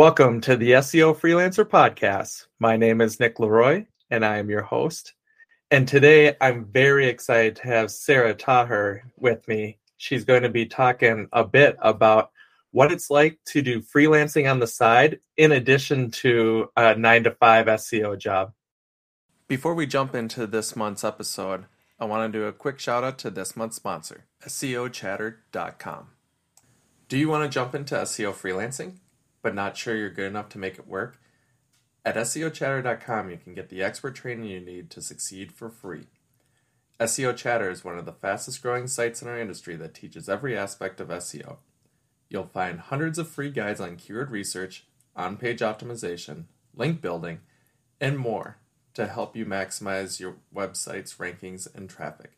Welcome to the SEO Freelancer Podcast. My name is Nick Leroy, and I am your host. And today I'm very excited to have Sara Taher with me. She's going to be talking a bit about what it's like to do freelancing on the side in addition to a nine to five SEO job. Before we jump into this month's episode, I want to do a quick shout out to this month's sponsor, SEOchatter.com. Do you want to jump into SEO freelancing? But not sure you're good enough to make it work? At SEOchatter.com, you can get the expert training you need to succeed for free. SEO Chatter is one of the fastest growing sites in our industry that teaches every aspect of SEO. You'll find hundreds of free guides on keyword research, on page optimization, link building, and more to help you maximize your website's rankings and traffic.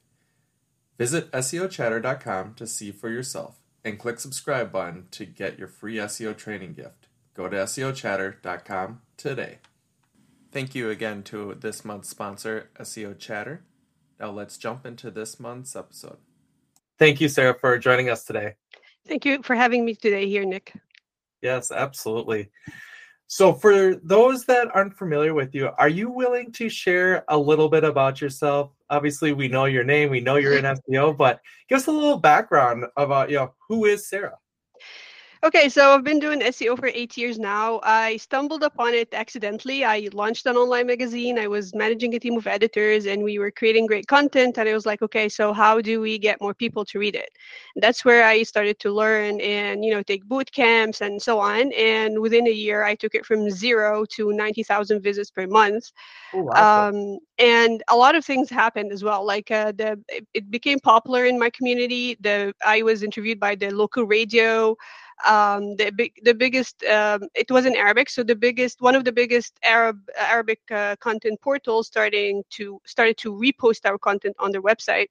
Visit SEOchatter.com to see for yourself and click subscribe button to get your free SEO training gift. Go to SEOchatter.com today. Thank you again to this month's sponsor, SEO Chatter. Now let's jump into this month's episode. Thank you, Sara, for joining us today. Thank you for having me today here, Nick. Yes, absolutely. So, for those that aren't familiar with you, are you willing to share a little bit about yourself? Obviously, we know your name, we know you're in SEO, but give us a little background about you know who is Sara. Okay, so I've been doing SEO for eight years now. I stumbled upon it accidentally. I launched an online magazine. I was managing a team of editors and we were creating great content. And I was like, okay, so how do we get more people to read it? And that's where I started to learn and, you know, take boot camps and so on. And within a year, I took it from zero to 90,000 visits per month. Oh, wow. um, and a lot of things happened as well. Like uh, the, it, it became popular in my community. The I was interviewed by the local radio um, the big the biggest um, it was in Arabic, so the biggest one of the biggest Arab Arabic uh, content portals starting to started to repost our content on their website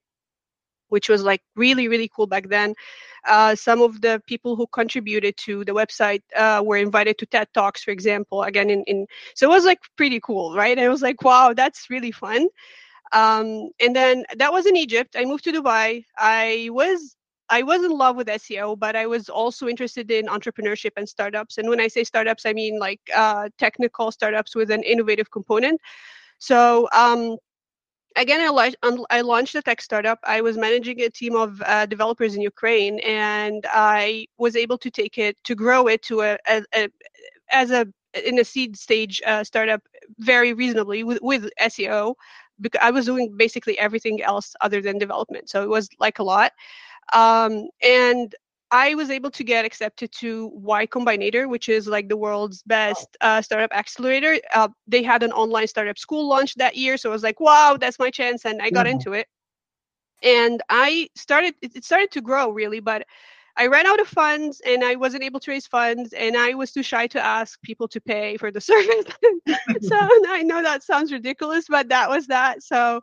which was like really really cool back then. Uh, some of the people who contributed to the website uh, were invited to ted talks for example again in, in so it was like pretty cool right? And i was like wow that's really fun. Um, and then that was in egypt. I moved to dubai. I was I was in love with SEO, but I was also interested in entrepreneurship and startups. And when I say startups, I mean like uh, technical startups with an innovative component. So um, again, I, I, launched a tech startup. I was managing a team of uh, developers in Ukraine, and I was able to take it to grow it to a, a, a as a in a seed stage uh, startup very reasonably with, with SEO because I was doing basically everything else other than development. So it was like a lot. Um, and I was able to get accepted to Y Combinator, which is like the world's best uh, startup accelerator. Uh, they had an online startup school launch that year, so I was like, "Wow, that's my chance!" And I got mm-hmm. into it. And I started; it started to grow really, but I ran out of funds, and I wasn't able to raise funds, and I was too shy to ask people to pay for the service. so I know that sounds ridiculous, but that was that. So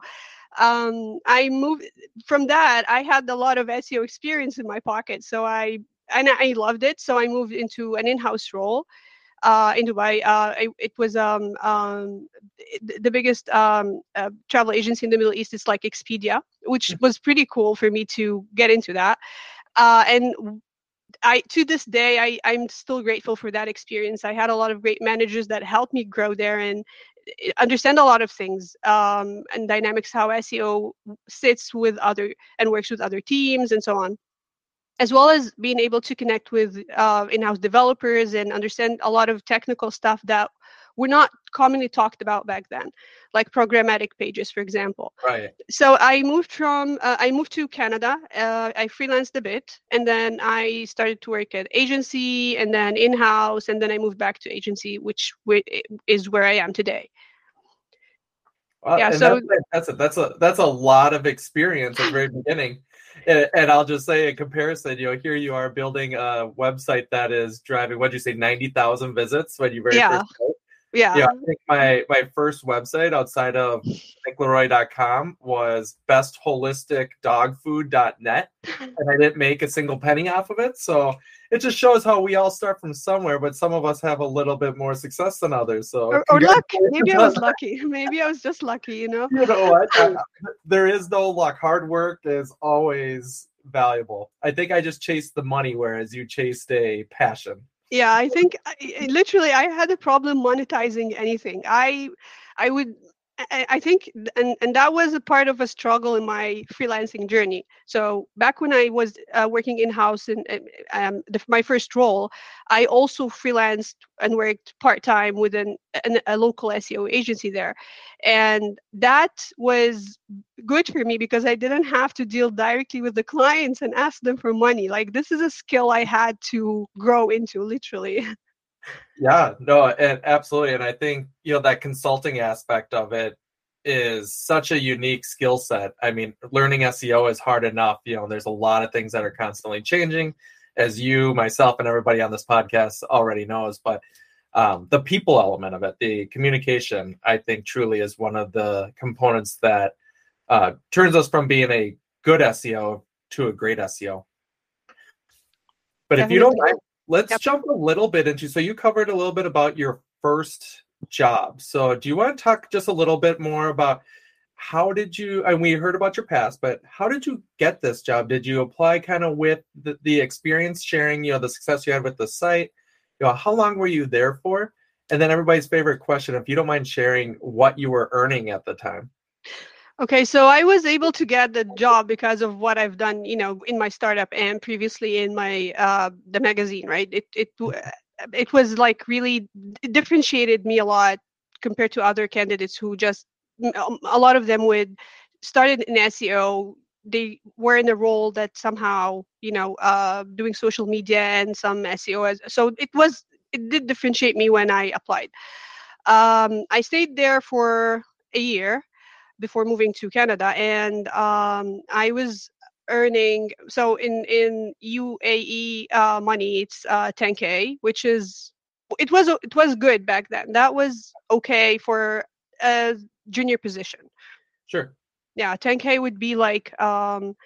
um, I moved from that. I had a lot of SEO experience in my pocket, so I and I loved it. So I moved into an in-house role uh, in Dubai. Uh, I, it was um, um, the biggest um, uh, travel agency in the Middle East. It's like Expedia, which mm. was pretty cool for me to get into that. Uh, and I to this day I I'm still grateful for that experience. I had a lot of great managers that helped me grow there, and understand a lot of things um, and dynamics how SEO sits with other and works with other teams and so on as well as being able to connect with uh, in-house developers and understand a lot of technical stuff that were not commonly talked about back then like programmatic pages for example. Right. So i moved from uh, i moved to canada uh, i freelanced a bit and then i started to work at agency and then in-house and then i moved back to agency which is where i am today yeah, so that's, that's a, that's a that's a lot of experience at the very beginning. And, and, I'll just say in comparison, you know, here you are building a website that is driving what did you say, ninety thousand visits when you very yeah. first started. Yeah. Yeah. I think my my first website outside of nickleroy.com was bestholisticdogfood.net. And I didn't make a single penny off of it. So it just shows how we all start from somewhere, but some of us have a little bit more success than others. So or, or luck. Maybe I was lucky. Maybe I was just lucky, you know. You know what? there is no luck. Hard work is always valuable. I think I just chased the money, whereas you chased a passion. Yeah, I think literally I had a problem monetizing anything. I I would I, think, and and that was a part of a struggle in my freelancing journey. So back when I was uh, working in house in um, the, my first role, I also freelanced and worked part time with an, an, a local SEO agency there, and that was good for me because I didn't have to deal directly with the clients and ask them for money. Like this is a skill I had to grow into, literally. Yeah, no, and absolutely. And I think, you know, that consulting aspect of it is such a unique skill set. I mean, learning SEO is hard enough. You know, there's a lot of things that are constantly changing, as you, myself, and everybody on this podcast already knows. But um, the people element of it, the communication, I think truly is one of the components that uh, turns us from being a good SEO to a great SEO. But Definitely. if you don't mind, let's yep. jump a little bit into so you covered a little bit about your first job. So do you want to talk just a little bit more about how did you and we heard about your past but how did you get this job? Did you apply kind of with the, the experience sharing you know the success you had with the site? You know how long were you there for? And then everybody's favorite question if you don't mind sharing what you were earning at the time Okay, so I was able to get the job because of what I've done, you know, in my startup and previously in my uh, the magazine, right? It it it was like really differentiated me a lot compared to other candidates who just um, a lot of them would started in SEO. They were in a role that somehow, you know, uh, doing social media and some SEO. As, so it was it did differentiate me when I applied. Um, I stayed there for a year before moving to Canada, and um, I was earning so in in UAE uh, money it's uh, 10k, which is it was it was good back then. That was okay for a junior position. Sure. Yeah, 10k would be like um,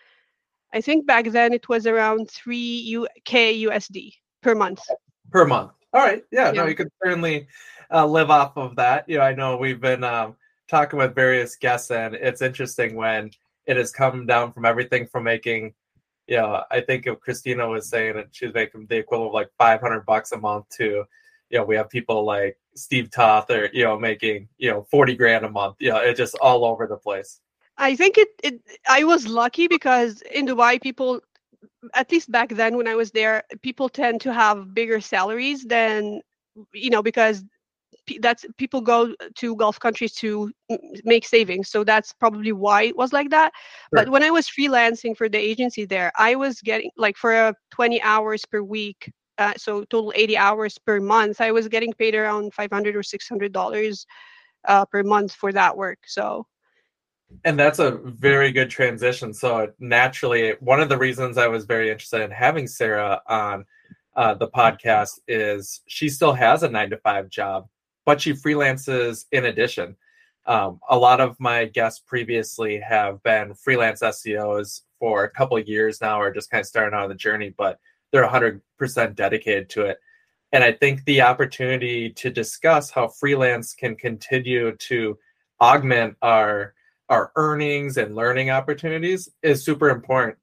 I think back then it was around 3 UK USD per month. Per month. All right. Yeah, yeah. no, you could certainly uh, live off of that. You know, I know we've been um, talking with various guests, and it's interesting when it has come down from everything from making, you know, I think if Christina was saying that she's making the equivalent of like 500 bucks a month to, you know, we have people like Steve Toth or, you know, making, you know, 40 grand a month. You know, it's just all over the place. I think it, it I was lucky because in Dubai, people, at least back then when I was there, people tend to have bigger salaries than, you know, because that's people go to Gulf countries to make savings. So that's probably why it was like that. Sure. But when I was freelancing for the agency there, I was getting like for a 20 hours per week. Uh, so total 80 hours per month. I was getting paid around 500 or 600 dollars uh, per month for that work. So and that's a very good transition. So naturally, one of the reasons I was very interested in having Sara on uh, the podcast is she still has a nine to five job, but she freelances in addition. Um, a lot of my guests previously have been freelance SEOs for a couple years now, or just kind of starting out on the journey, but they're 100% dedicated to it. And I think the opportunity to discuss how freelance can continue to augment our our earnings and learning opportunities is super important.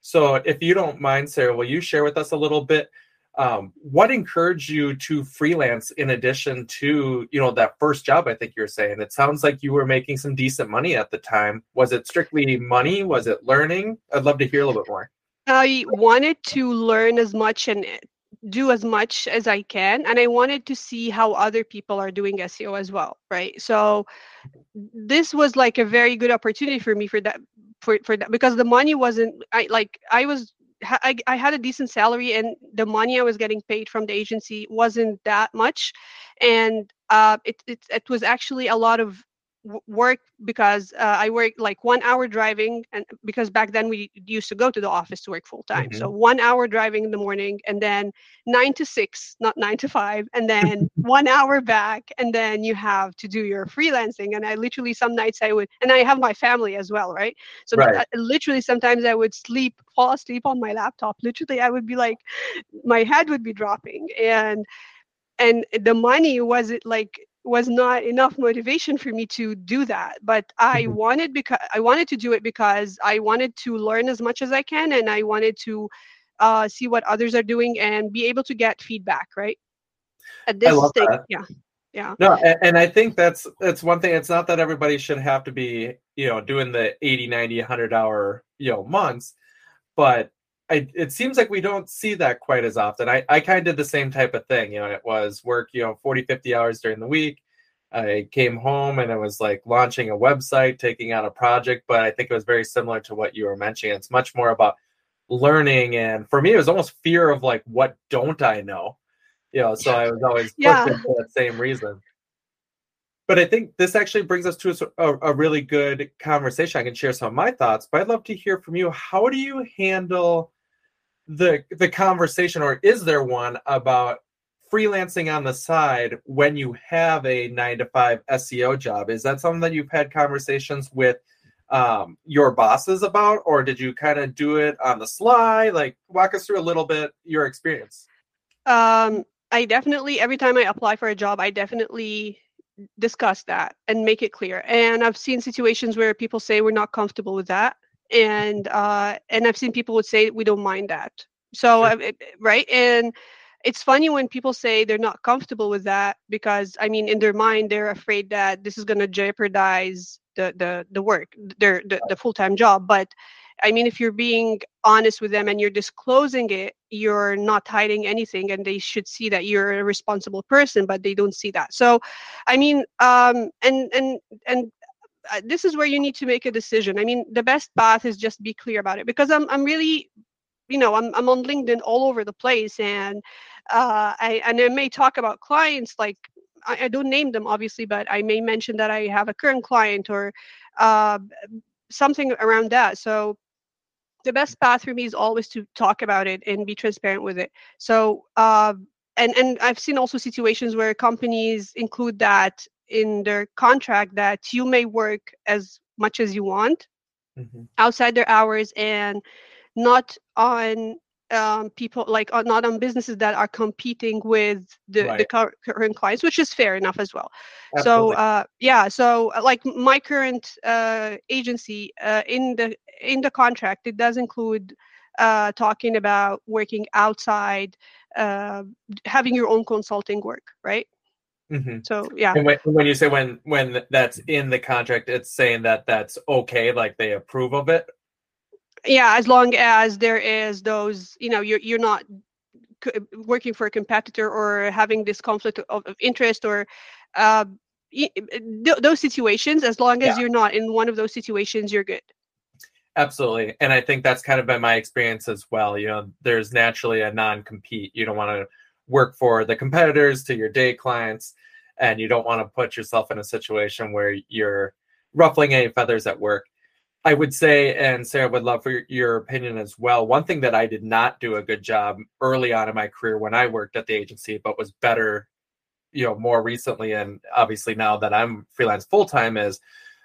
So, if you don't mind, Sara, will you share with us a little bit um, what encouraged you to freelance in addition to you know that first job i think you're saying? It sounds like you were making some decent money at the time. Was it strictly money? Was it learning? I'd love to hear a little bit more. I wanted to learn as much and do as much as i can and i wanted to see how other people are doing seo as well right? So this was like a very good opportunity for me for that for, for that because the money wasn't i like i was I, I had a decent salary and the money I was getting paid from the agency wasn't that much. And uh, it, it, it was actually a lot of work because uh, I work like one hour driving, and because back then we used to go to the office to work full time. Mm-hmm. So one hour driving in the morning, and then nine to six, not nine to five, and then one hour back, and then you have to do your freelancing. And I literally some nights I would, and I have my family as well, right? So right. Th- literally sometimes I would sleep, fall asleep on my laptop. Literally, I would be like, my head would be dropping, and and the money was it like was not enough motivation for me to do that but i mm-hmm. wanted because i wanted to do it because i wanted to learn as much as i can and i wanted to uh, see what others are doing, and be able to get feedback. Right. At this stage, yeah yeah no and, and, i think that's that's one thing it's not that everybody should have to be you know doing the 80 90 100 hour you know months but I, it seems like we don't see that quite as often i, I kind of did the same type of thing you know it was work you know 40 50 hours during the week i came home and it was like launching a website taking on a project but i think it was very similar to what you were mentioning it's much more about learning and for me it was almost fear of like what don't i know you know, so I was always yeah. for that same reason. But I think this actually brings us to a, a, really good conversation. I can share some of my thoughts, but I'd love to hear from you. How do you handle the the conversation, or is there one about freelancing on the side when you have a nine to five SEO job? Is that something that you've had conversations with um, your bosses about, or did you kind of do it on the sly? Like, walk us through a little bit your experience. Um, I definitely every time I apply for a job, I definitely discuss that and make it clear. And I've seen situations where people say we're not comfortable with that, and uh, and I've seen people would say we don't mind that. So sure. right, and it's funny when people say they're not comfortable with that because I mean in their mind they're afraid that this is going to jeopardize the the the work, their the, the full time job, but I mean, if you're being honest with them and you're disclosing it, you're not hiding anything, and they should see that you're a responsible person, but they don't see that. So, I mean, um, and and and this is where you need to make a decision. I mean, the best path is just be clear about it because I'm I'm really, you know, I'm I'm on LinkedIn all over the place, and uh, I and I may talk about clients like I, I don't name them obviously, but I may mention that I have a current client or uh, something around that. So the best path for me is always to talk about it and be transparent with it. So, uh, and and I've seen also situations where companies include that in their contract that you may work as much as you want mm-hmm. outside their hours and not on um, people like uh, not on businesses that are competing with the, right. the current clients, which is fair enough as well. Absolutely. So uh, yeah, so uh, like my current uh, agency uh, in the in the contract, it does include uh, talking about working outside, having your own consulting work, right? Mm-hmm. So yeah. And when, when you say when when that's in the contract, it's saying that that's okay, like they approve of it, yeah as long as there is those you know you're you're not working for a competitor or having this conflict of, of interest or uh, those situations as long as yeah. you're not in one of those situations you're good absolutely and i think that's kind of been my experience as well you know there's naturally a non-compete you don't want to work for the competitors to your day clients and you don't want to put yourself in a situation where you're ruffling any feathers at work I would say, and Sara would love for your, your, opinion as well. One thing that I did not do a good job early on in my career when I worked at the agency, but was better, you know, more recently, and obviously now that I'm freelance full time, is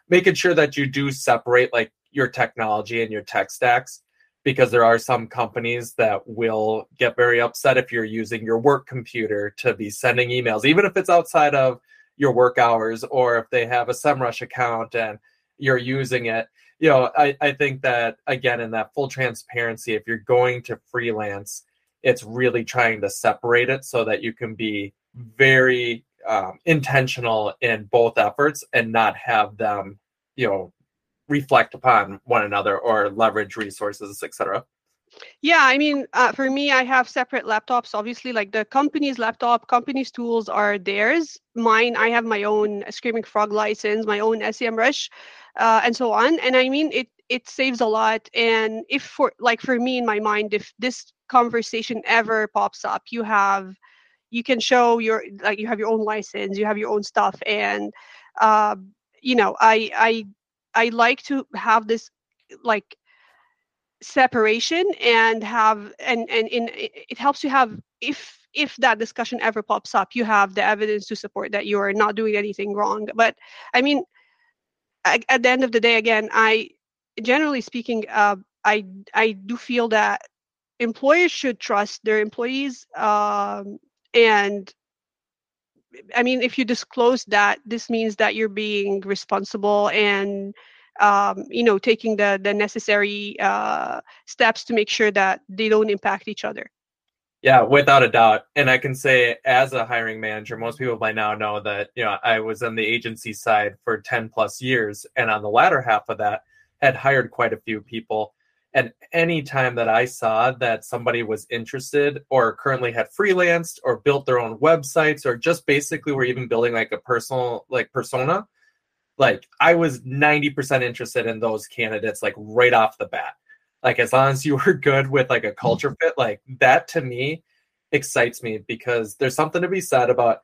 making sure that you do separate like your technology and your tech stacks, because there are some companies that will get very upset if you're using your work computer to be sending emails, even if it's outside of your work hours, or if they have a SEMrush account and you're using it. You know, I, I think that again, in that full transparency, if you're going to freelance, it's really trying to separate it so that you can be very um, intentional in both efforts and not have them, you know, reflect upon one another or leverage resources, etc. Yeah, I mean, uh, for me, I have separate laptops. Obviously, like the company's laptop, company's tools are theirs. Mine, I have my own Screaming Frog license, my own SEMrush uh, and so on. And I mean, it it saves a lot. And if for like for me in my mind, if this conversation ever pops up, you have you can show your like you have your own license, you have your own stuff, and uh, you know, I I I like to have this like separation and have and and in it helps you have if if that discussion ever pops up you have the evidence to support that you are not doing anything wrong. But i mean at the end of the day, again, I generally speaking, uh, I I do feel that employers should trust their employees, um, and I mean, if you disclose that, this means that you're being responsible and um, you know taking the the necessary uh, steps to make sure that they don't impact each other. Yeah without a doubt. And i can say as a hiring manager most people by now know that you know i was on the agency side for 10 plus years and on the latter half of that had hired quite a few people and any time that i saw that somebody was interested or currently had freelanced or built their own websites or just basically were even building like a personal like persona like I was 90% interested in those candidates like right off the bat. Like as long as you were good with like a mm-hmm. culture fit, like that to me excites me because there's something to be said about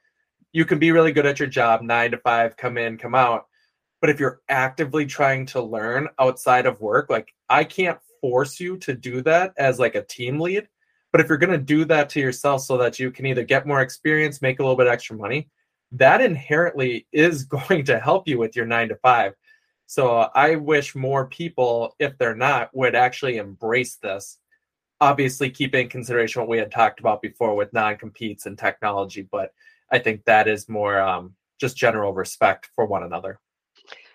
you can be really good at your job, nine to five, come in, come out. But if you're actively trying to learn outside of work, like I can't force you to do that as like a team lead. But if you're going to do that to yourself so that you can either get more experience, make a little bit extra money, that inherently is going to help you with your nine to five. So I wish more people, if they're not, would actually embrace this. Obviously, keep in consideration what we had talked about before with non competes and technology, but I think that is more um, just general respect for one another.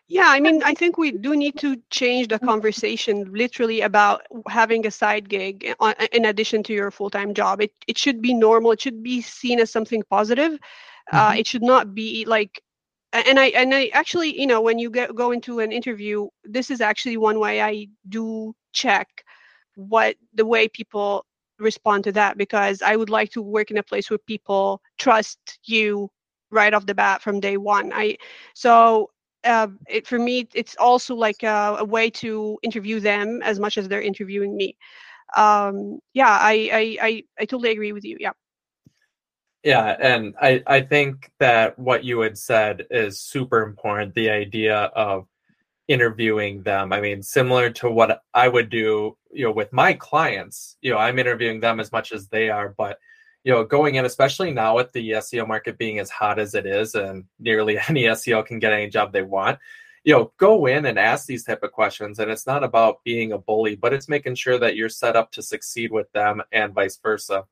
Yeah, I mean, I think we do need to change the conversation literally about having a side gig in addition to your full time job. It, it should be normal, it should be seen as something positive uh, mm-hmm. it should not be like and i and i actually you know when you get, go into an interview this is actually one way i do check what the way people respond to that because i would like to work in a place where people trust you right off the bat from day one i so uh, it, for me it's also like a, a, way to interview them as much as they're interviewing me um, yeah I, I i i totally agree with you yeah yeah, and I, I think that what you had said is super important. The idea of interviewing them. I mean, similar to what I would do, you know, with my clients, you know, I'm interviewing them as much as they are, but you know, going in, especially now with the SEO market being as hot as it is, and nearly any SEO can get any job they want, you know, go in and ask these type of questions. And it's not about being a bully, but it's making sure that you're set up to succeed with them and vice versa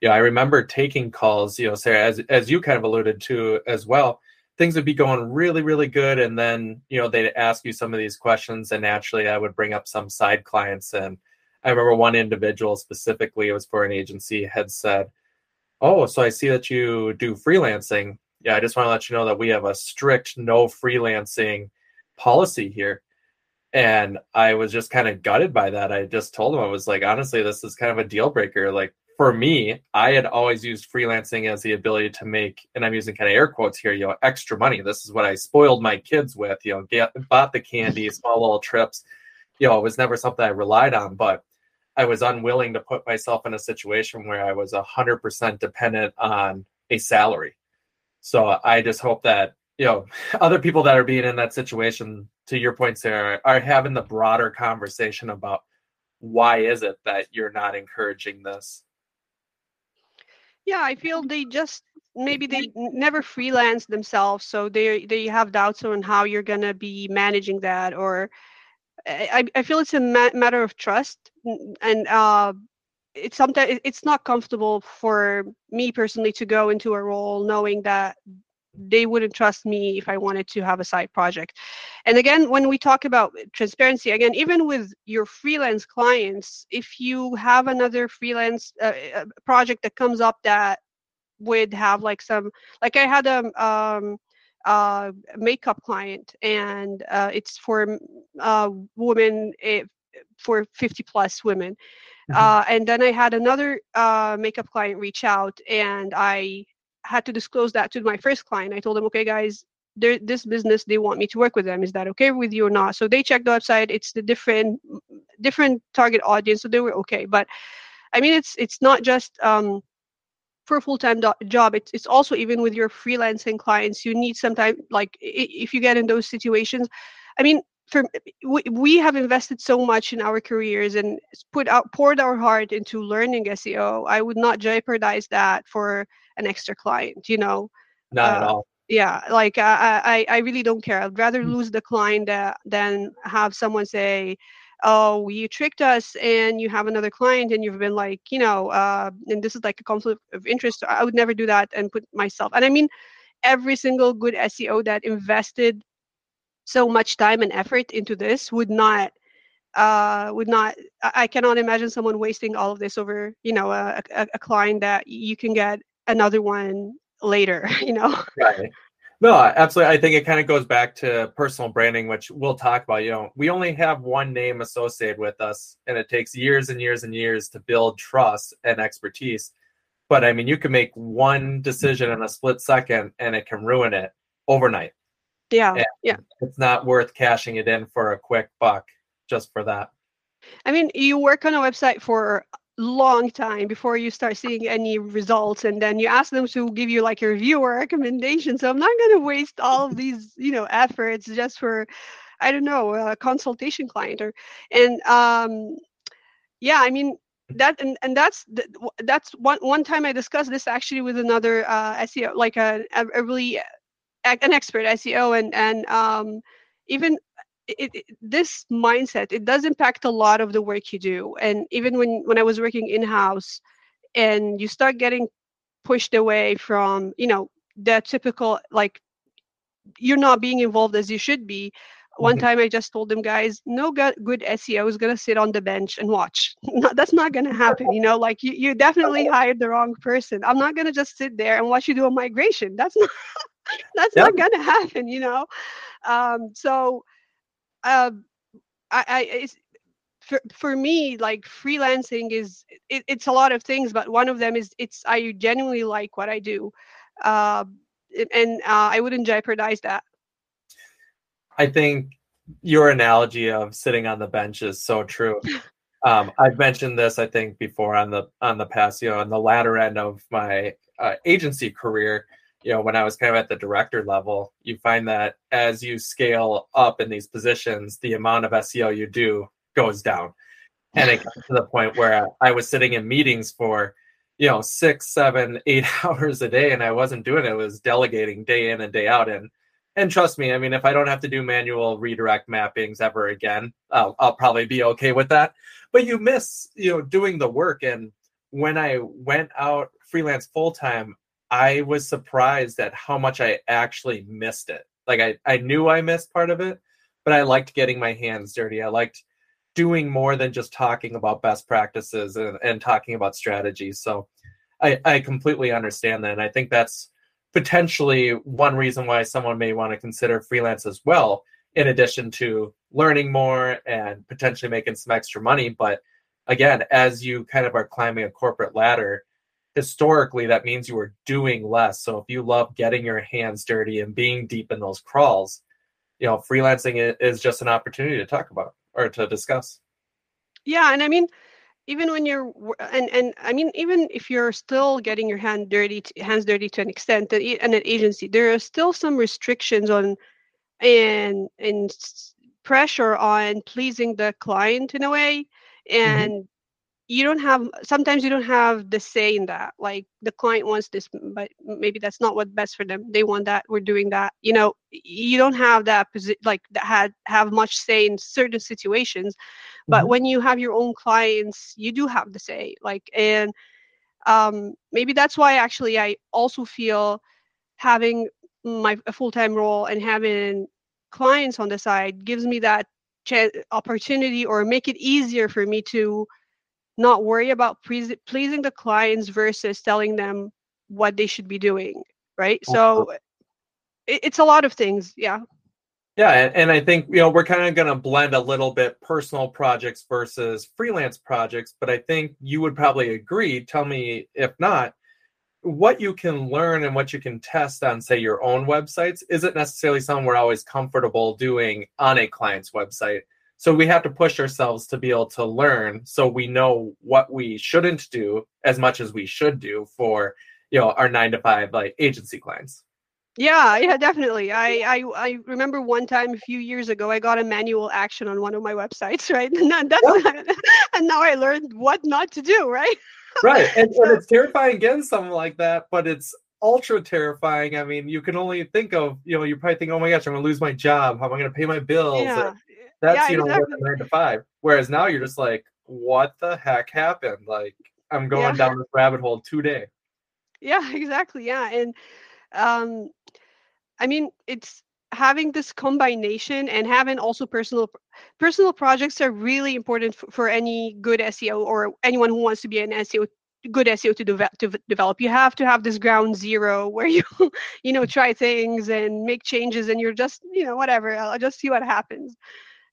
yeah, I remember taking calls, you know, Sara, as as you kind of alluded to as well. Things would be going really, really good, and then you know they'd ask you some of these questions, and naturally, I would bring up some side clients. And I remember one individual specifically, it was for an agency, had said, "Oh, so I see that you do freelancing. Yeah, I just want to let you know that we have a strict no freelancing policy here." And I was just kind of gutted by that. I just told him I was like, honestly, this is kind of a deal breaker. Like for me, I had always used freelancing as the ability to make, and I'm using kind of air quotes here, you know, extra money. This is what I spoiled my kids with, you know, get, bought the candy, small little trips. You know, it was never something I relied on, but I was unwilling to put myself in a situation where I was 100% dependent on a salary. So I just hope that, you know, other people that are being in that situation, to your point, Sara, are having the broader conversation about why is it that you're not encouraging this? yeah i feel they just maybe they never freelance themselves so they they have doubts on how you're going to be managing that or i i feel it's a ma- matter of trust and uh it's sometimes it's not comfortable for me personally to go into a role knowing that they wouldn't trust me if I wanted to have a side project. And again, when we talk about transparency, again, even with your freelance clients, if you have another freelance uh, uh project that comes up that would have like some, like I had a um, uh, makeup client, and uh, it's for uh, women. For 50 plus women. Mm-hmm. Uh, and then I had another uh, makeup client reach out, and I had to disclose that to my first client. I told them, okay, guys, this business they want me to work with them. Is that okay with you or not? So they checked the website. It's the different different target audience, so they were okay. But I mean, it's it's not just um, for a full-time do- job it's, it's also even with your freelancing clients you need some time like if you get in those situations i mean for we, we have invested so much in our careers and put out poured our heart into learning seo i would not jeopardize that for an extra client you know? Not uh, at all. yeah like I, I i really don't care. I'd rather mm. lose the client uh, than have someone say oh you tricked us and you have another client and you've been like you know uh, and this is like a conflict of interest. I would never do that and put myself and i mean every single good seo that invested so much time and effort into this would not uh would not i cannot imagine someone wasting all of this over you know a, a, a client that you can get another one later you know? Right. No absolutely i think it kind of goes back to personal branding which we'll talk about you know we only have one name associated with us and it takes years and years and years to build trust and expertise. But i mean you can make one decision in a split second and it can ruin it overnight yeah and yeah. it's not worth cashing it in for a quick buck just for that. I mean you work on a website for long time before you start seeing any results and then you ask them to give you like a review or recommendation. So i'm not going to waste all of these you know efforts just for i don't know a consultation client or and um yeah i mean that and, and that's that's one one time i discussed this actually with another uh seo like a, a really an expert seo and and um even it, it, this mindset it does impact a lot of the work you do. And even when when i was working in house and you start getting pushed away from you know the typical like you're not being involved as you should be. One mm-hmm. time i just told them guys no good, good seo is going to sit on the bench and watch. No, that's not going to happen you know like you, you definitely hired the wrong person. I'm not going to just sit there and watch you do a migration. That's not that's yep. not going to happen you know? Um, so uh, I, I it's, for, for me like freelancing is it, it's a lot of things but one of them is it's i genuinely like what i do uh, and uh, i wouldn't jeopardize that. I think your analogy of sitting on the bench is so true. Um, i've mentioned this i think before on the on the past you know on the latter end of my uh, agency career you know when i was kind of at the director level you find that as you scale up in these positions the amount of seo you do goes down. And it got to the point where i was sitting in meetings for you know six seven eight hours a day and i wasn't doing it, it was delegating day in and day out. And and trust me i mean if i don't have to do manual redirect mappings ever again i'll, I'll probably be okay with that. But you miss you know doing the work. And when i went out freelance full time I was surprised at how much I actually missed it. Like I, I knew I missed part of it, but I liked getting my hands dirty. I liked doing more than just talking about best practices and, and talking about strategies. So I, I completely understand that. And I think that's potentially one reason why someone may want to consider freelance as well, in addition to learning more and potentially making some extra money. But again, as you kind of are climbing a corporate ladder, historically that means you are doing less. So if you love getting your hands dirty and being deep in those crawls, you know, freelancing is just an opportunity to talk about or to discuss. Yeah, and I mean, even when you're and and I mean, even if you're still getting your hand dirty, hands dirty to an extent, and an agency, there are still some restrictions on and and pressure on pleasing the client in a way, mm-hmm. and mm-hmm you don't have sometimes you don't have the say in that like the client wants this but maybe that's not what's best for them they want that we're doing that you know you don't have that like that had have much say in certain situations but mm-hmm. when you have your own clients you do have the say like and um maybe that's why actually i also feel having my a full-time role and having clients on the side gives me that ch- opportunity or make it easier for me to not worry about pre- pleasing the clients versus telling them what they should be doing right? So mm-hmm. it, it's a lot of things yeah. Yeah and, and i think you know we're kind of going to blend a little bit personal projects versus freelance projects but i think you would probably agree tell me if not what you can learn and what you can test on say your own websites isn't necessarily something we're always comfortable doing on a client's website so we have to push ourselves to be able to learn so we know what we shouldn't do as much as we should do for you know our nine to five like agency clients yeah yeah definitely I, I i remember one time a few years ago i got a manual action on one of my websites right and that's yeah. and now i learned what not to do right right and, so, and it's terrifying getting something like that but it's ultra terrifying. I mean, you can only think of, you know, you probably think, oh my gosh, I'm going to lose my job. How am I going to pay my bills? Yeah. That's yeah, you know exactly. nine to five. Whereas now you're just like, what the heck happened? Like I'm going yeah. down this rabbit hole today. Yeah, exactly. Yeah, and um, I mean, it's having this combination and having also personal personal projects are really important for, for any good SEO or anyone who wants to be an SEO good SEO to, develop to develop. You have to have this ground zero where you, you know, try things and make changes, and you're just, you know, whatever. I'll just see what happens.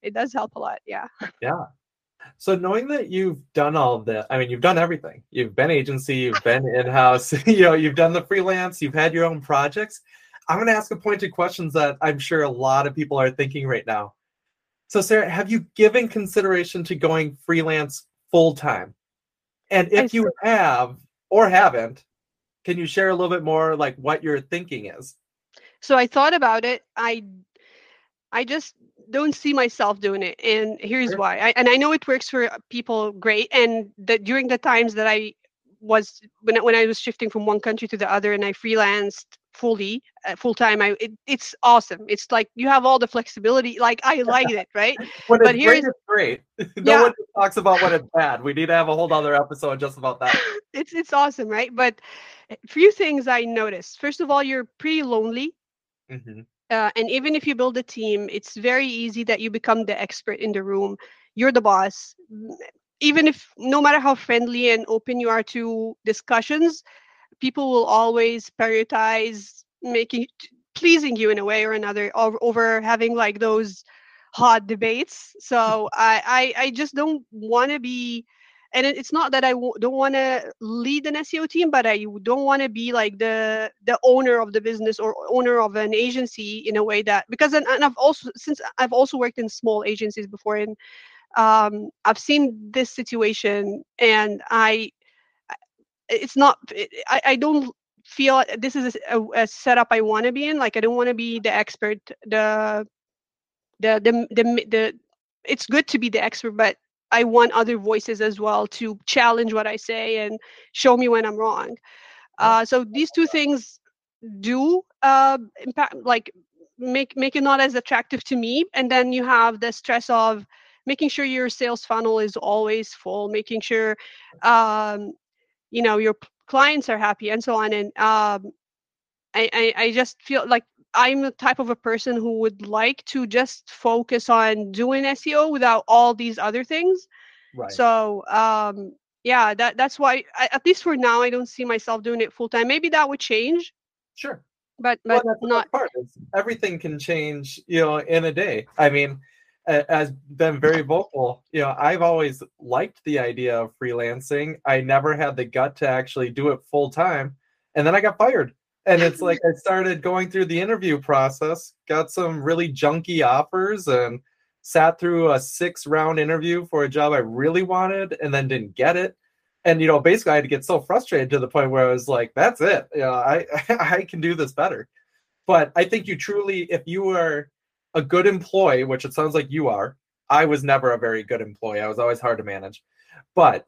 It does help a lot. Yeah. Yeah. So knowing that you've done all of that, I mean, you've done everything. You've been agency, you've been in-house, you know, you've done the freelance, you've had your own projects. I'm going to ask a pointed questions that I'm sure a lot of people are thinking right now. So, Sara, have you given consideration to going freelance full time? And if you have or haven't, can you share a little bit more like what your thinking is? So I thought about it. I I just don't see myself doing it and here's sure. why I, and i know it works for people great and that during the times that i was when, when i was shifting from one country to the other and i freelanced fully uh, full time i it, it's awesome it's like you have all the flexibility like i like it right when but here's great, great. no yeah. one talks about when it's bad we need to have a whole other episode just about that it's it's awesome right but a few things i noticed first of all you're pretty lonely mm-hmm. Uh, and even if you build a team it's very easy that you become the expert in the room. You're the boss. Even if no matter how friendly and open you are to discussions people will always prioritize making pleasing you in a way or another over, over having like those hot debates. So i i, I just don't want to be and it's not that I w- don't want to lead an SEO team, but I don't want to be like the the owner of the business or owner of an agency in a way that because and, and I've also since I've also worked in small agencies before and um, I've seen this situation and I it's not I, I don't feel this is a, a setup I want to be in. Like I don't want to be the expert. The, the the the the it's good to be the expert, but I want other voices as well to challenge what I say and show me when I'm wrong. Uh, so these two things do uh, impact, like make make it not as attractive to me. And then you have the stress of making sure your sales funnel is always full, making sure um, you know your clients are happy and so on and um, I, I, I just feel like i'm the type of a person who would like to just focus on doing seo without all these other things right so um yeah that that's why I, at least for now i don't see myself doing it full time maybe that would change sure but but well, not part. everything can change you know in a day i mean has been very vocal. You know, I've always liked the idea of freelancing. I never had the gut to actually do it full time. And then I got fired. And it's like I started going through the interview process, got some really junky offers, and sat through a six round interview for a job I really wanted and then didn't get it. And you know, basically I had to get so frustrated to the point where I was like, that's it. You know, I I can do this better. But I think you truly, if you are a good employee, which it sounds like you are. I was never a very good employee. I was always hard to manage. But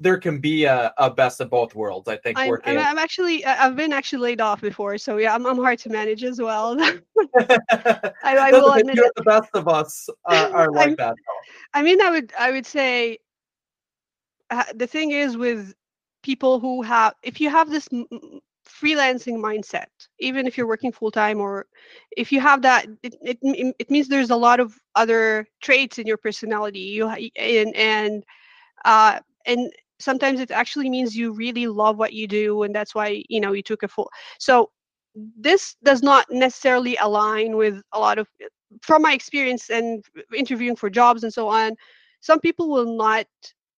there can be a, a best of both worlds. I think I'm, working. I'm, actually I've been actually laid off before, so yeah, I'm, I'm hard to manage as well. I, I will admit the best of us uh, are like that. I mean, I would I would say uh, the thing is with people who have if you have this freelancing mindset even if you're working full time or if you have that it, it, it means there's a lot of other traits in your personality you and and uh and sometimes it actually means you really love what you do and that's why you know you took a full so this does not necessarily align with a lot of from my experience and interviewing for jobs and so on some people will not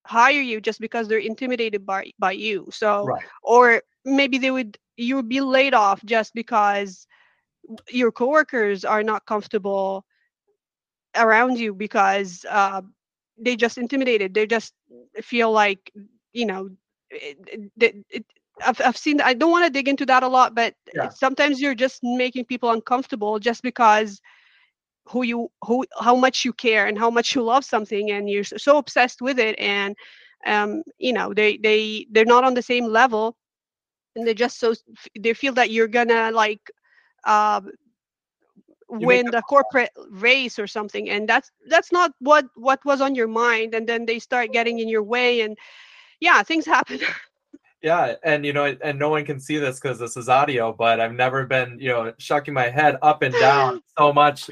hire you just because they're intimidated by by you so right. or maybe they would you would be laid off just because your coworkers are not comfortable around you because uh, they just intimidated they just feel like you know it, it, it, I've, I've seen i don't want to dig into that a lot but yeah. sometimes you're just making people uncomfortable just because who you who how much you care and how much you love something and you're so obsessed with it and um you know they they they're not on the same level and they just so they feel that you're gonna like uh, win the corporate race or something and that's that's not what what was on your mind and then they start getting in your way and yeah things happen Yeah, and you know, and no one can see this because this is audio, but I've never been, you know, shucking my head up and down so much.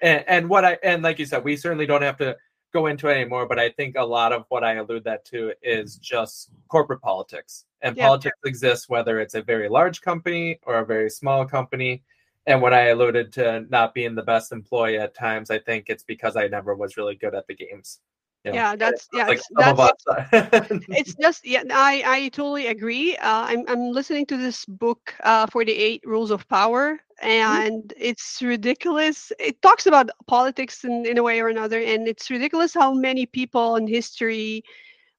And, and what I and like you said, we certainly don't have to go into it anymore, but I think a lot of what I allude that to is just corporate politics. And yeah. politics exists whether it's a very large company or a very small company. And when I alluded to not being the best employee at times, I think it's because I never was really good at the games. You know, yeah, that's yeah. Like that's, it's just yeah. I I totally agree. Uh, I'm I'm listening to this book, uh, Forty Eight Rules of Power, mm-hmm. and mm-hmm. it's ridiculous. It talks about politics in in a way or another, and it's ridiculous how many people in history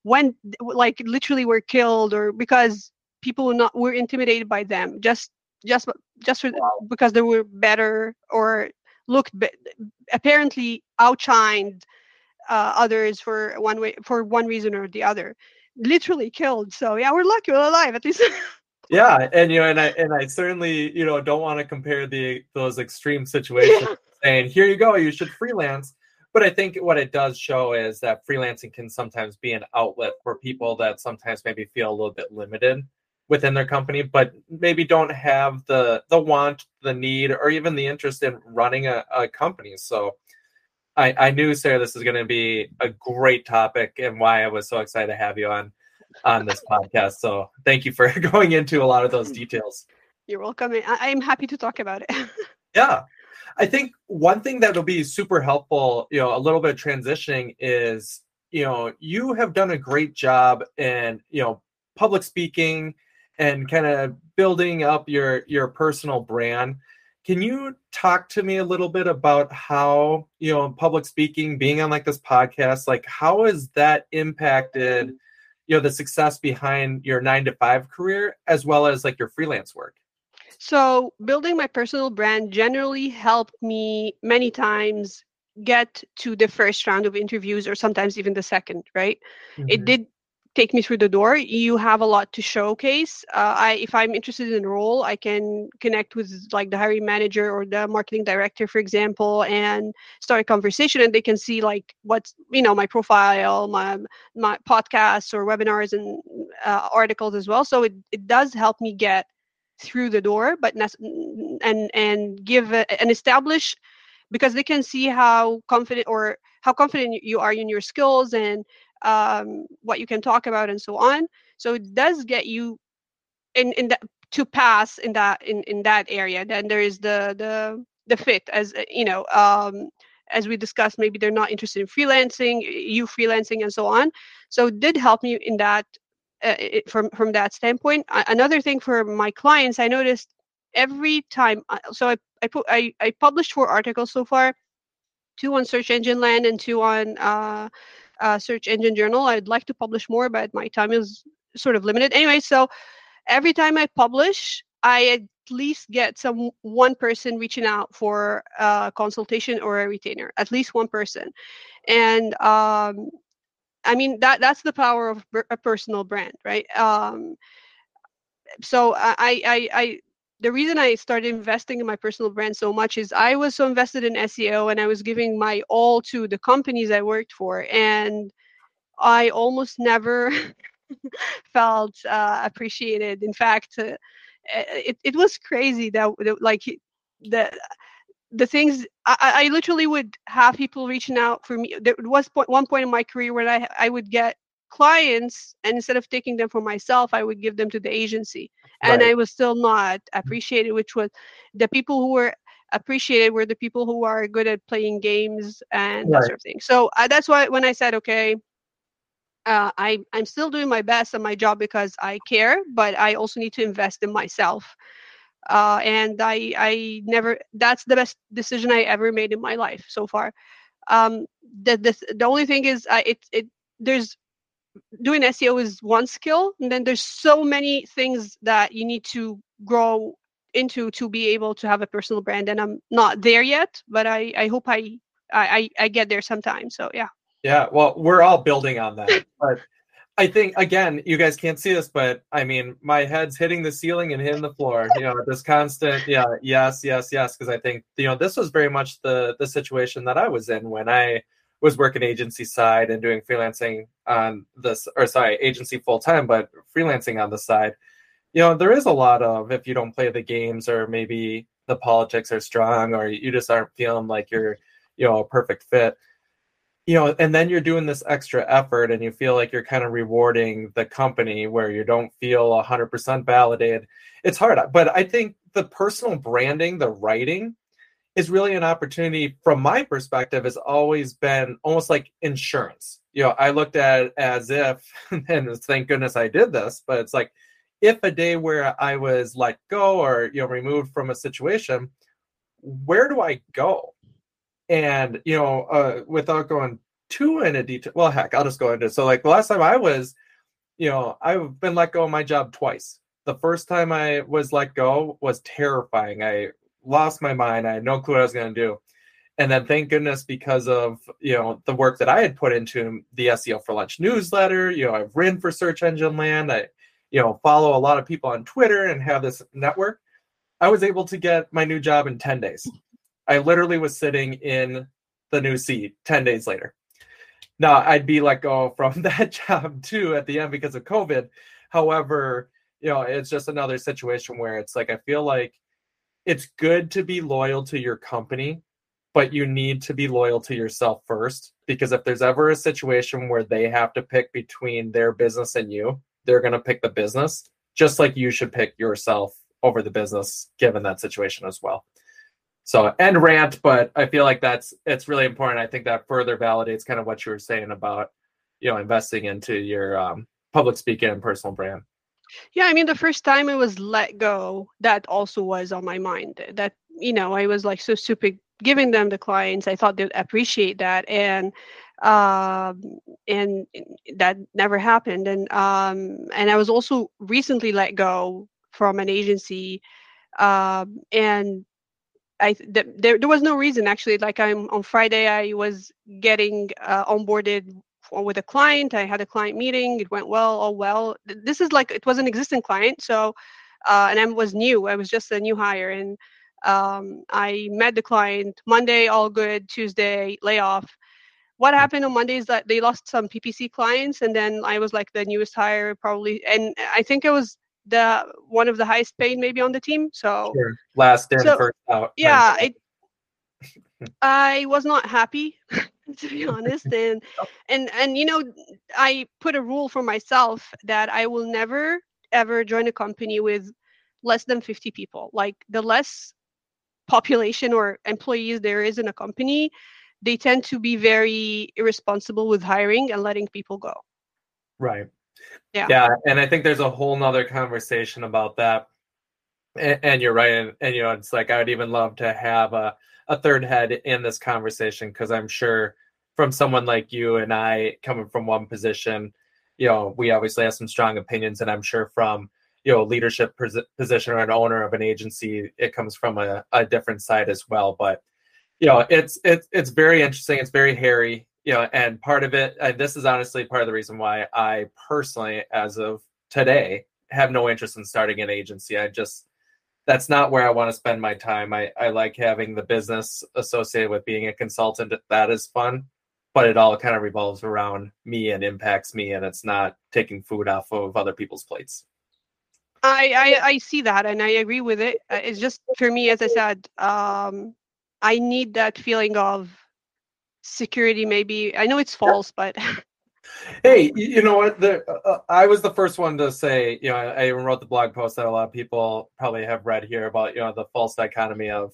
went like literally were killed or because people were not were intimidated by them just just just for, wow. because they were better or looked be- apparently outshined uh, others for one way for one reason or the other literally killed so yeah we're lucky we're alive at least yeah and you know and i and i certainly you know don't want to compare the those extreme situations yeah. saying here you go you should freelance but i think what it does show is that freelancing can sometimes be an outlet for people that sometimes maybe feel a little bit limited within their company but maybe don't have the the want the need or even the interest in running a, a company so I, I knew Sara this is going to be a great topic and why I was so excited to have you on on this podcast. So thank you for going into a lot of those details. You're welcome. I, am happy to talk about it. yeah. I think one thing that will be super helpful, you know, a little bit of transitioning is, you know, you have done a great job in, you know, public speaking and kind of building up your your personal brand. Can you talk to me a little bit about how, you know, public speaking, being on like this podcast, like how has that impacted, you know, the success behind your nine to five career as well as like your freelance work? So, building my personal brand generally helped me many times get to the first round of interviews or sometimes even the second, right? Mm-hmm. It did take me through the door you have a lot to showcase. Uh, i if i'm interested in a role i can connect with like the hiring manager or the marketing director for example and start a conversation and they can see like what's you know my profile my my podcasts or webinars and uh, articles as well. So it, it does help me get through the door but and and give and establish because they can see how confident or how confident you are in your skills and um, what you can talk about and so on. So it does get you in in that to pass in that in in that area. Then there is the the the fit as uh, you know um as we discussed maybe they're not interested in freelancing you freelancing and so on. So it did help me in that uh, it, from from that standpoint. Another thing for my clients i noticed every time uh, so i i put i, I published four articles so far two on search engine land and two on uh, uh, search engine journal. I'd like to publish more, but my time is sort of limited. Anyway, so every time I publish, I at least get some one person reaching out for a consultation or a retainer, at least one person. And um, I mean that that's the power of a personal brand, right? Um, so I, I I the reason I started investing in my personal brand so much is I was so invested in SEO and I was giving my all to the companies I worked for. And I almost never felt uh, appreciated. In fact, uh, it, it was crazy that, like the the things I, I literally would have people reaching out for me. There was point, one point in my career where I I would get clients and instead of taking them for myself i would give them to the agency and right. i was still not appreciated which was the people who were appreciated were the people who are good at playing games and right. that sort of thing so uh, that's why when i said okay uh, I, i'm still doing my best at my job because i care but i also need to invest in myself uh, and i i never that's the best decision i ever made in my life so far um the the, the only thing is I, it it there's doing SEO is one skill, and then there's so many things that you need to grow into to be able to have a personal brand. And I'm not there yet, but I I hope I I I get there sometime. So yeah. Yeah, well, we're all building on that, but. I think again, you guys can't see this, but I mean, my head's hitting the ceiling and hitting the floor. You know, this constant, yeah, yes, yes, yes. Because I think you know this was very much the the situation that I was in when I was working agency side and doing freelancing on this or sorry agency full time but freelancing on the side. You know there is a lot of if you don't play the games or maybe the politics are strong or you just aren't feeling like you're you know a perfect fit you know and then you're doing this extra effort and you feel like you're kind of rewarding the company where you don't feel 100% validated it's hard. But i think the personal branding the writing is really an opportunity from my perspective has always been almost like insurance. You know i looked at it as if and thank goodness i did this but it's like if a day where i was let go or you know removed from a situation where do i go? And you know uh, without going too into detail well heck i'll just go into it. So like the last time i was you know i've been let go of my job twice. The first time i was let go was terrifying. I lost my mind. I had no clue what i was going to do. And then thank goodness because of you know the work that i had put into the seo for lunch newsletter you know i've written for search engine land. I you know follow a lot of people on twitter and have this network. I was able to get my new job in 10 days. I literally was sitting in the new seat 10 days later. Now, I'd be let go from that job too at the end because of COVID. However, you know, it's just another situation where it's like, I feel like it's good to be loyal to your company, but you need to be loyal to yourself first. Because if there's ever a situation where they have to pick between their business and you, they're going to pick the business, just like you should pick yourself over the business given that situation as well. So end rant, but I feel like that's it's really important. I think that further validates kind of what you were saying about you know investing into your um, public speaking and personal brand. Yeah, I mean, the first time I was let go, that also was on my mind. That you know, I was like so super giving them the clients. I thought they'd appreciate that, and um, and that never happened. And um, and I was also recently let go from an agency, um, and I th- there there was no reason actually. Like I'm on Friday, I was getting uh, onboarded with a client. I had a client meeting. It went well, all well. This is like it was an existing client, so uh, and I was new. I was just a new hire, and um, I met the client Monday, all good. Tuesday, layoff. What happened on Monday is that they lost some PPC clients, and then I was like the newest hire, probably, and I think it was the one of the highest paid maybe on the team. So sure. last in, so, first out. Yeah, I, I was not happy to be honest, and oh. and and you know, I put a rule for myself that I will never ever join a company with less than 50 people. Like the less population or employees there is in a company, they tend to be very irresponsible with hiring and letting people go. Right. Yeah. Yeah. And I think there's a whole nother conversation about that. And, and you're right. And, and, you know, it's like I would even love to have a, a third head in this conversation because I'm sure from someone like you and I coming from one position, you know, we obviously have some strong opinions. And I'm sure from, you know, leadership position or an owner of an agency, it comes from a, a different side as well. But, you know, it's, it's, it's very interesting. It's very hairy you know, and part of it, and this is honestly part of the reason why I personally, as of today, have no interest in starting an agency. I just, that's not where I want to spend my time. I, I like having the business associated with being a consultant. That is fun, but it all kind of revolves around me and impacts me, and it's not taking food off of other people's plates. I, I, I see that and I agree with it. Uh, it's just for me, as I said, um, I need that feeling of security maybe i know it's false but hey you know what the, uh, uh, i was the first one to say you know I, I, even wrote the blog post that a lot of people probably have read here about you know the false dichotomy of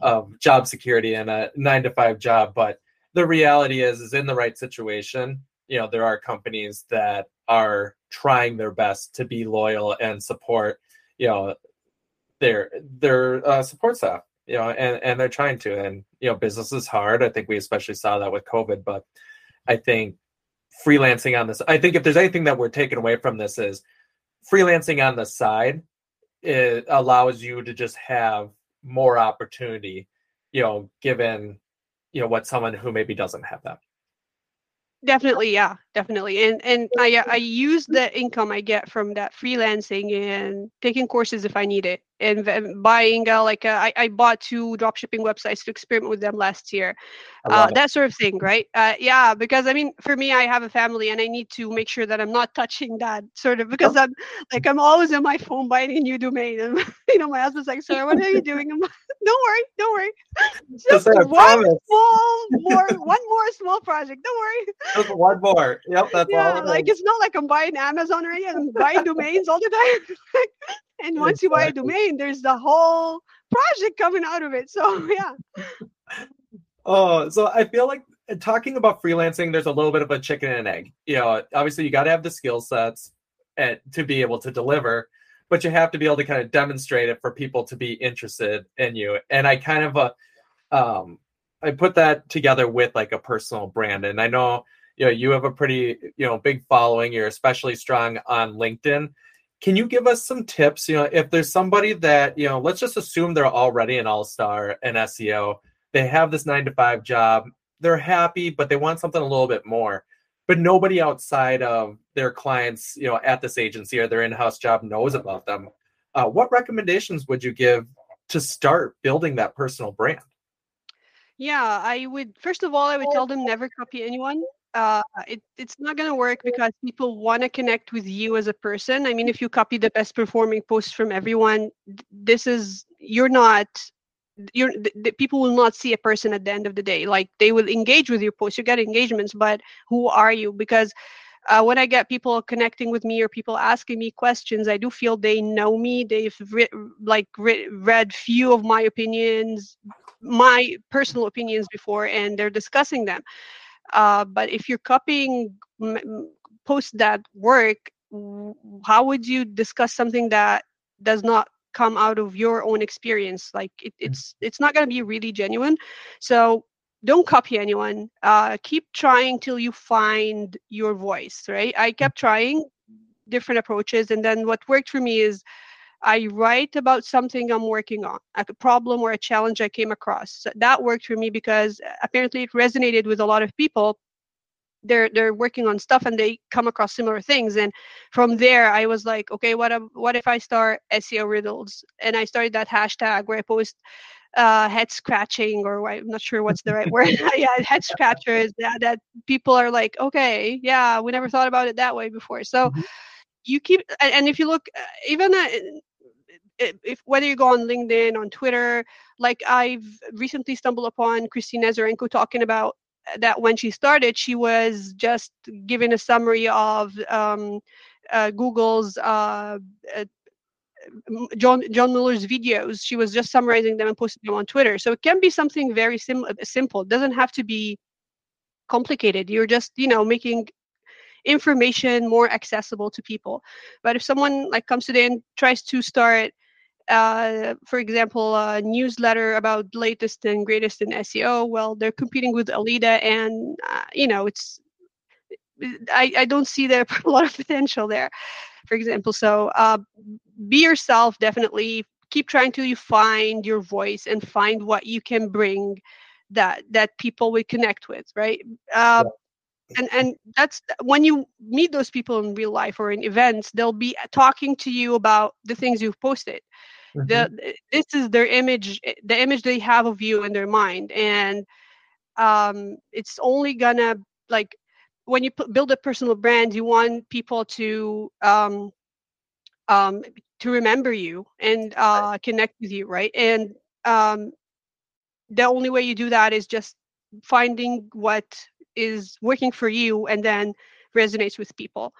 of job security and a nine to five job but the reality is is in the right situation you know there are companies that are trying their best to be loyal and support you know their their uh, support staff you know, and, and they're trying to. And, you know, business is hard. I think we especially saw that with COVID, but I think freelancing on this, I think if there's anything that we're taking away from this is freelancing on the side, it allows you to just have more opportunity, you know, given, you know, what someone who maybe doesn't have that. Definitely, yeah, definitely. And and I I use the income I get from that freelancing and taking courses if I need it and, and buying uh, like uh, I, I bought two drop shipping websites to experiment with them last year. Uh, that sort of thing right? Uh, yeah because i mean for me i have a family and i need to make sure that i'm not touching that sort of because i'm like i'm always on my phone buying a new domain. And you know my husband's like sir what are you doing? I'm like, don't worry don't worry. Just one promise. small more one more small project don't worry. Just one more. Yep that's yeah like it's not like i'm buying amazon or anything i'm buying domains all the time. And once exactly. you buy a domain there's the whole project coming out of it so yeah. Oh so i feel like uh, talking about freelancing there's a little bit of a chicken and egg. You know obviously you got to have the skill sets and to be able to deliver but you have to be able to kind of demonstrate it for people to be interested in you. And i kind of uh, um i put that together with like a personal brand. And i know you know you have a pretty you know big following. You're especially strong on linkedin can you give us some tips? You know, if there's somebody that, you know, let's just assume they're already an all star in SEO, they have this nine to five job, they're happy, but they want something a little bit more. But nobody outside of their clients, you know, at this agency or their in house job knows about them. Uh, what recommendations would you give to start building that personal brand? Yeah, I would, first of all, I would tell them never copy anyone uh, it, it's not going to work because people want to connect with you as a person. I mean, if you copy the best performing posts from everyone, this is you're not you're the, the, people will not see a person at the end of the day. Like they will engage with your post, you get engagements, but who are you? Because uh, when I get people connecting with me or people asking me questions, I do feel they know me. They've re- like re- read few of my opinions, my personal opinions before, and they're discussing them. Uh, but if you're copying posts that work, how would you discuss something that does not come out of your own experience? Like it, mm. it's it's not going to be really genuine. So don't copy anyone. Uh, keep trying till you find your voice. Right? I kept trying different approaches, and then what worked for me is I write about something I'm working on, a problem or a challenge I came across. So that worked for me because uh, apparently it resonated with a lot of people. They're they're working on stuff and they come across similar things. And from there, I was like, okay, what what if I start SEO riddles? And I started that hashtag where I post uh, head scratching or I'm not sure what's the right word. yeah, head scratchers that, that people are like, okay, yeah, we never thought about it that way before. So mm-hmm. you keep, and if you look, uh, even uh, if whether you go on LinkedIn, on Twitter, like I've recently stumbled upon Kristina Azarenko talking about that when she started, she was just giving a summary of um, uh, Google's uh, uh, John John Mueller's videos. She was just summarizing them and posting them on Twitter. So it can be something very sim- simple. It doesn't have to be complicated. You're just you know making information more accessible to people. But if someone like comes today and tries to start uh, for example, a newsletter about latest and greatest in SEO. Well, they're competing with Aleyda, and uh, you know, it's I, I don't see there a lot of potential there. For example, so uh, be yourself. Definitely keep trying you find your voice and find what you can bring that that people will connect with. Right. Uh, yeah and and that's when you meet those people in real life or in events they'll be talking to you about the things you've posted mm-hmm. the this is their image the image they have of you in their mind and um it's only gonna like when you put, build a personal brand you want people to um um to remember you and uh connect with you right? And um the only way you do that is just finding what is working for you and then resonates with people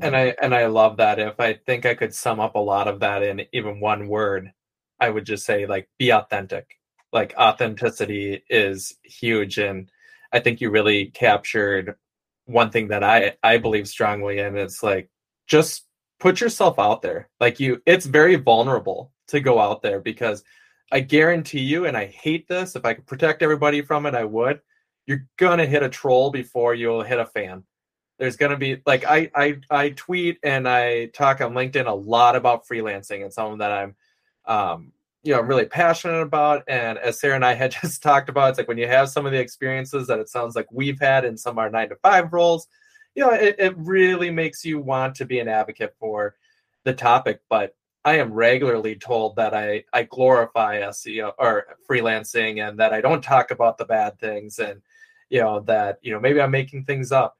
and i and i love that. If i think i could sum up a lot of that in even one word i would just say like be authentic. Like authenticity is huge and i think you really captured one thing that i i believe strongly in. It's like just put yourself out there. Like you it's very vulnerable to go out there because i guarantee you and i hate this if i could protect everybody from it i would you're gonna hit a troll before you'll hit a fan. There's gonna be like I I I tweet and I talk on LinkedIn a lot about freelancing. and something that I'm um you know really passionate about. And as Sara and I had just talked about, it's like when you have some of the experiences that it sounds like we've had in some of our nine to five roles, you know, it, it really makes you want to be an advocate for the topic. But I am regularly told that I I glorify SEO or freelancing and that I don't talk about the bad things and you know that you know maybe I'm making things up.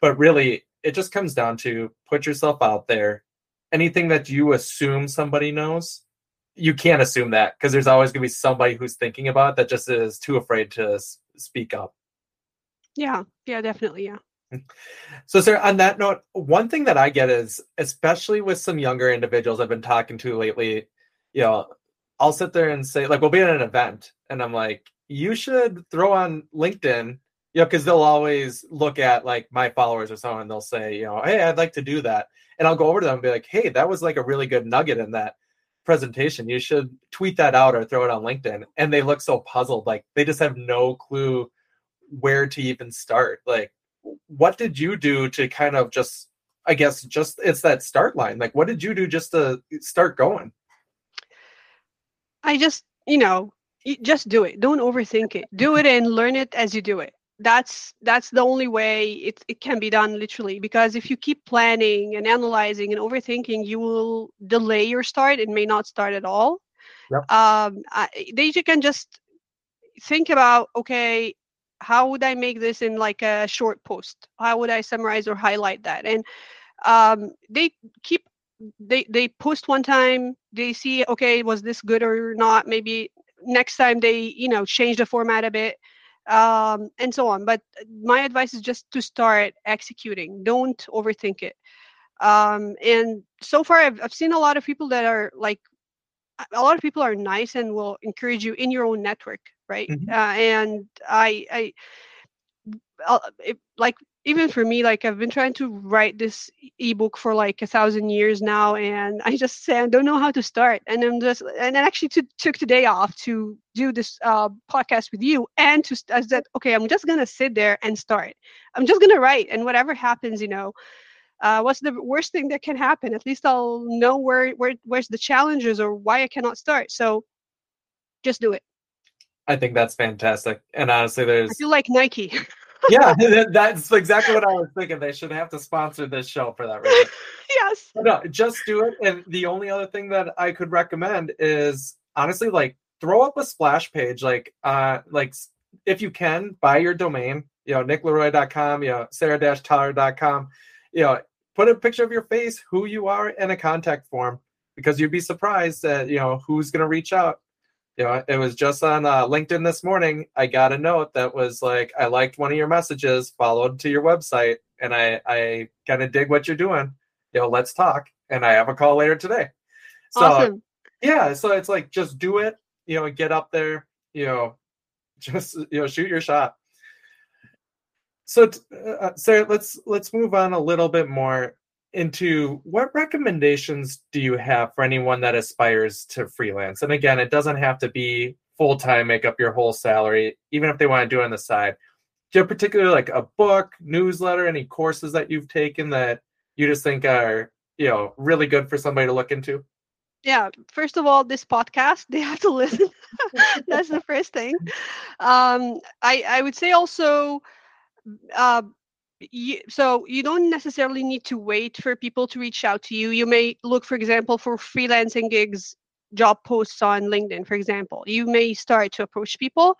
But really it just comes down to put yourself out there. Anything that you assume somebody knows, you can't assume that because there's always going to be somebody who's thinking about it that just is too afraid to speak up. Yeah, yeah, definitely, yeah. So, sir, on that note, one thing that I get is, especially with some younger individuals I've been talking to lately, you know, I'll sit there and say, like, we'll be at an event, and I'm like, you should throw on LinkedIn, you know, because they'll always look at like my followers or someone, they'll say, you know, hey, I'd like to do that, and I'll go over to them and be like, hey, that was like a really good nugget in that presentation. You should tweet that out or throw it on LinkedIn, and they look so puzzled, like they just have no clue where to even start, like what did you do to kind of just i guess just it's that start line. Like what did you do just to start going? I just you know just do it. Don't overthink it. Do it and learn it as you do it that's that's the only way it, it can be done literally because if you keep planning and analyzing and overthinking you will delay your start it may not start at all yep. um I, they you can just think about okay how would I make this in like a short post? How would I summarize or highlight that? And um, they keep they they post one time, they see okay, was this good or not? Maybe next time they you know change the format a bit um, and so on. But my advice is just to start executing. Don't overthink it. Um, and so far, I've I've seen a lot of people that are like a lot of people are nice and will encourage you in your own network right mm-hmm. uh, and i i it, like even for me like i've been trying to write this ebook for like a thousand years now and i just say i don't know how to start and i'm just and I actually t- took today off to do this uh, podcast with you and to i said okay i'm just gonna sit there and start. I'm just gonna write and whatever happens you know uh, what's the worst thing that can happen? At least i'll know where where where's the challenges or why i cannot start. So just do it. I think that's fantastic and honestly there's i feel like nike yeah that's exactly what i was thinking. They should have to sponsor this show for that reason. Yes. No just do it. And the only other thing that i could recommend is honestly like throw up a splash page. Like uh like if you can buy your domain you know nickleroy.com you know sarah-tyler.com you know put a picture of your face, who you are, in a contact form because you'd be surprised that you know who's going to reach out. You know, it was just on uh, LinkedIn this morning. I got a note that was like, "I liked one of your messages, followed to your website, and I I kind of dig what you're doing. You know, let's talk." And I have a call later today. So awesome. yeah, so it's like just do it. You know, get up there. You know, just you know, shoot your shot so uh, Sara, let's let's move on a little bit more into what recommendations do you have for anyone that aspires to freelance? And again, it doesn't have to be full time, make up your whole salary, even if they want to do it on the side. Do you have particularly like a book, newsletter, any courses that you've taken that you just think are you know really good for somebody to look into? yeah first of all this podcast they have to listen that's the first thing um i i would say also uh, you, so you don't necessarily need to wait for people to reach out to you. You may look, for example, for freelancing gigs, job posts on LinkedIn, for example. You may start to approach people.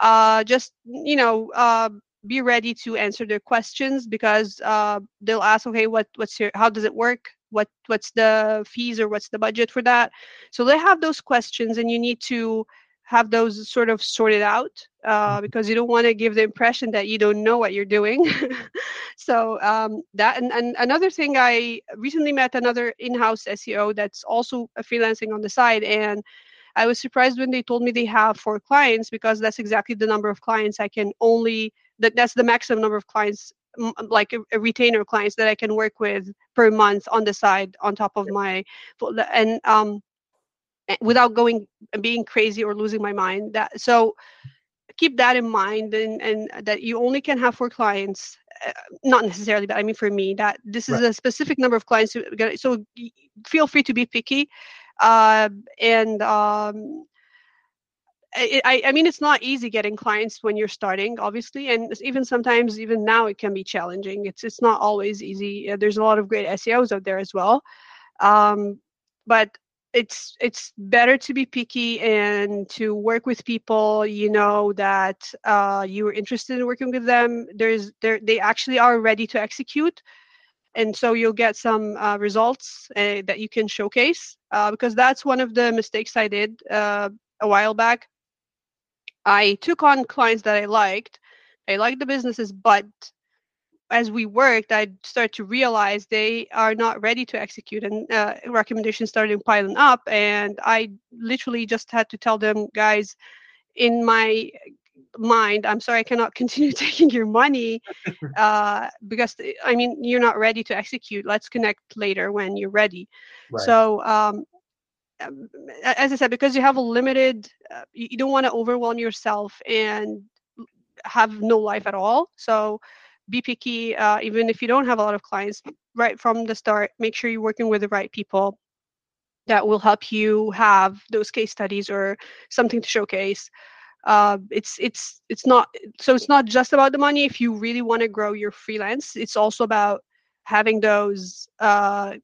Uh, just you know, uh, be ready to answer their questions because uh, they'll ask, okay, what what's your how does it work? What what's the fees or what's the budget for that? So they have those questions, and you need to have those sort of sorted out uh, mm-hmm. because you don't want to give the impression that you don't know what you're doing. so um, that and, and another thing, I recently met another in-house SEO that's also freelancing on the side, and I was surprised when they told me they have four clients because that's exactly the number of clients I can only that that's the maximum number of clients like a, a, retainer clients that I can work with per month on the side on top of my and um without going and being crazy or losing my mind that so keep that in mind and, and that you only can have four clients uh, not necessarily but i mean for me that this is right. a specific number of clients so feel free to be picky uh, and um, I, I mean it's not easy getting clients when you're starting obviously and even sometimes even now it can be challenging it's it's not always easy there's a lot of great seos out there as well um, but it's it's better to be picky and to work with people you know that uh, you're interested in working with them. There's there they actually are ready to execute. And so you'll get some uh, results uh, that you can showcase uh, because that's one of the mistakes i did uh, a while back. I took on clients that i liked. I liked the businesses but as we worked, I started to realize they are not ready to execute, and uh, recommendations started piling up. And I literally just had to tell them, guys, in my mind, I'm sorry, I cannot continue taking your money uh, because I mean you're not ready to execute. Let's connect later when you're ready. Right. So. Um, um as I said, because you have a limited, uh, you don't want to overwhelm yourself and have no life at all. So be picky uh, even if you don't have a lot of clients right from the start make sure you're working with the right people that will help you have those case studies or something to showcase. Uh, it's it's it's not so it's not just about the money. If you really want to grow your freelance it's also about having those uh,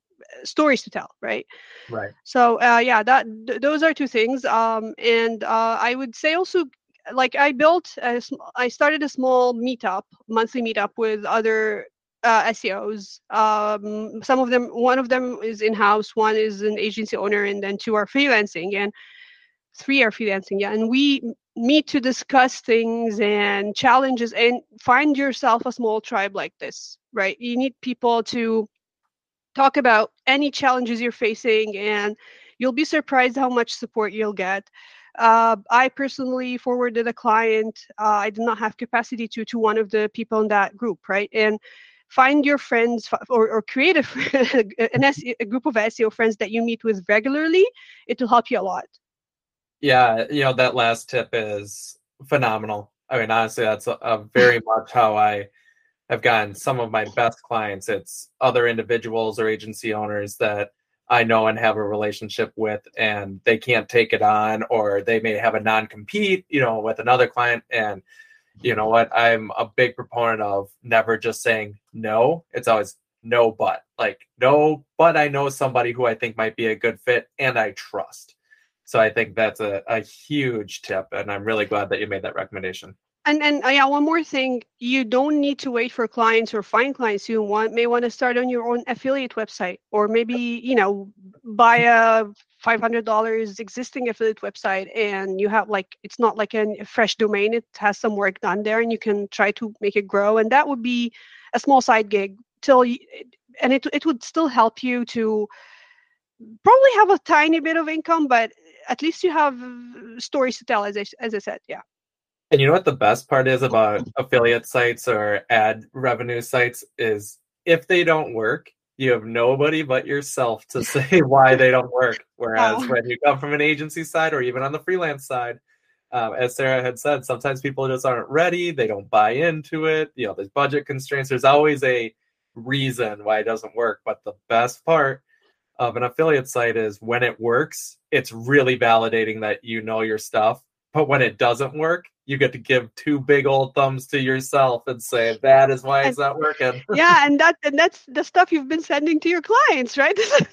stories to tell right? Right. So uh, yeah that th- those are two things. Um, and uh, i would say also like I built, a, I started a small meetup, monthly meetup with other uh, SEOs. Um, some of them, one of them is in house, one is an agency owner, and then two are freelancing, and three are freelancing. Yeah, and we meet to discuss things and challenges, and find yourself a small tribe like this. Right, you need people to talk about any challenges you're facing, and you'll be surprised how much support you'll get. Uh, I personally forwarded a client. Uh, I did not have capacity to to one of the people in that group, right? And find your friends or, or create a, an SEO, a group of SEO friends that you meet with regularly. It will help you a lot. Yeah, you know that last tip is phenomenal. I mean, honestly, that's a, a very much how I have gotten some of my best clients. It's other individuals or agency owners that I know and have a relationship with, and they can't take it on, or they may have a non compete, you know, with another client. And you know what? I'm a big proponent of never just saying no. It's always no, but like no, but I know somebody who I think might be a good fit and I trust. So I think that's a, a huge tip, and I'm really glad that you made that recommendation. And and uh, yeah, one more thing, you don't need to wait for clients or find clients. You want may want to start on your own affiliate website, or maybe you know buy a five hundred dollars existing affiliate website, and you have like it's not like a fresh domain. It has some work done there, and you can try to make it grow. And that would be a small side gig till, you, and it it would still help you to probably have a tiny bit of income, but at least you have stories to tell, as I as I said, yeah. And you know what the best part is about affiliate sites or ad revenue sites is if they don't work, you have nobody but yourself to say why they don't work. Whereas oh. when you come from an agency side or even on the freelance side, um, as Sara had said, sometimes people just aren't ready. They don't buy into it. You know, there's budget constraints. There's always a reason why it doesn't work. But the best part of an affiliate site is when it works, it's really validating that you know your stuff. But when it doesn't work, you get to give two big old thumbs to yourself and say that is why it's not working. yeah, and that and that's the stuff you've been sending to your clients, right? This is,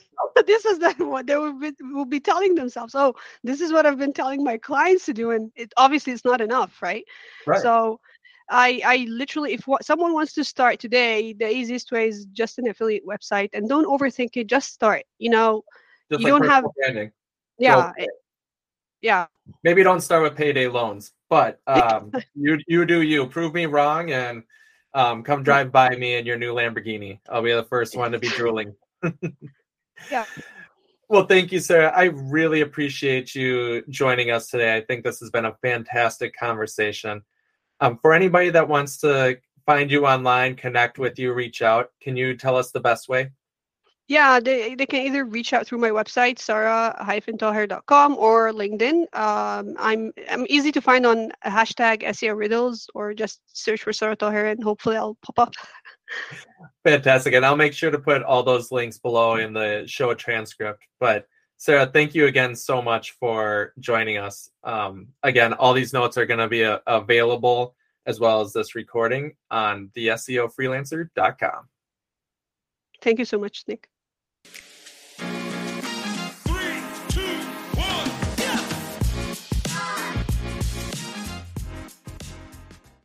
this is the, what they will be, will be telling themselves. Oh, this is what I've been telling my clients to do, and it obviously it's not enough, right? Right. So. I, I literally, if what, someone wants to start today, the easiest way is just an affiliate website, and don't overthink it. Just start. You know, just you like don't have. Branding. Yeah, so, yeah. Maybe don't start with payday loans but um, you you do you. Prove me wrong and um, come drive by me in your new Lamborghini. I'll be the first one to be drooling. yeah. Well, thank you, Sara. I really appreciate you joining us today. I think this has been a fantastic conversation. Um, for anybody that wants to find you online, connect with you, reach out, can you tell us the best way? Yeah, they, they can either reach out through my website, sara-taher.com or LinkedIn. Um, I'm I'm easy to find on hashtag SEO riddles or just search for Sara Taher and hopefully I'll pop up. Fantastic. And I'll make sure to put all those links below in the show transcript. But Sara, thank you again so much for joining us. Um, again, all these notes are going to be uh, available as well as this recording on the SEOfreelancer.com. Thank you so much, Nick.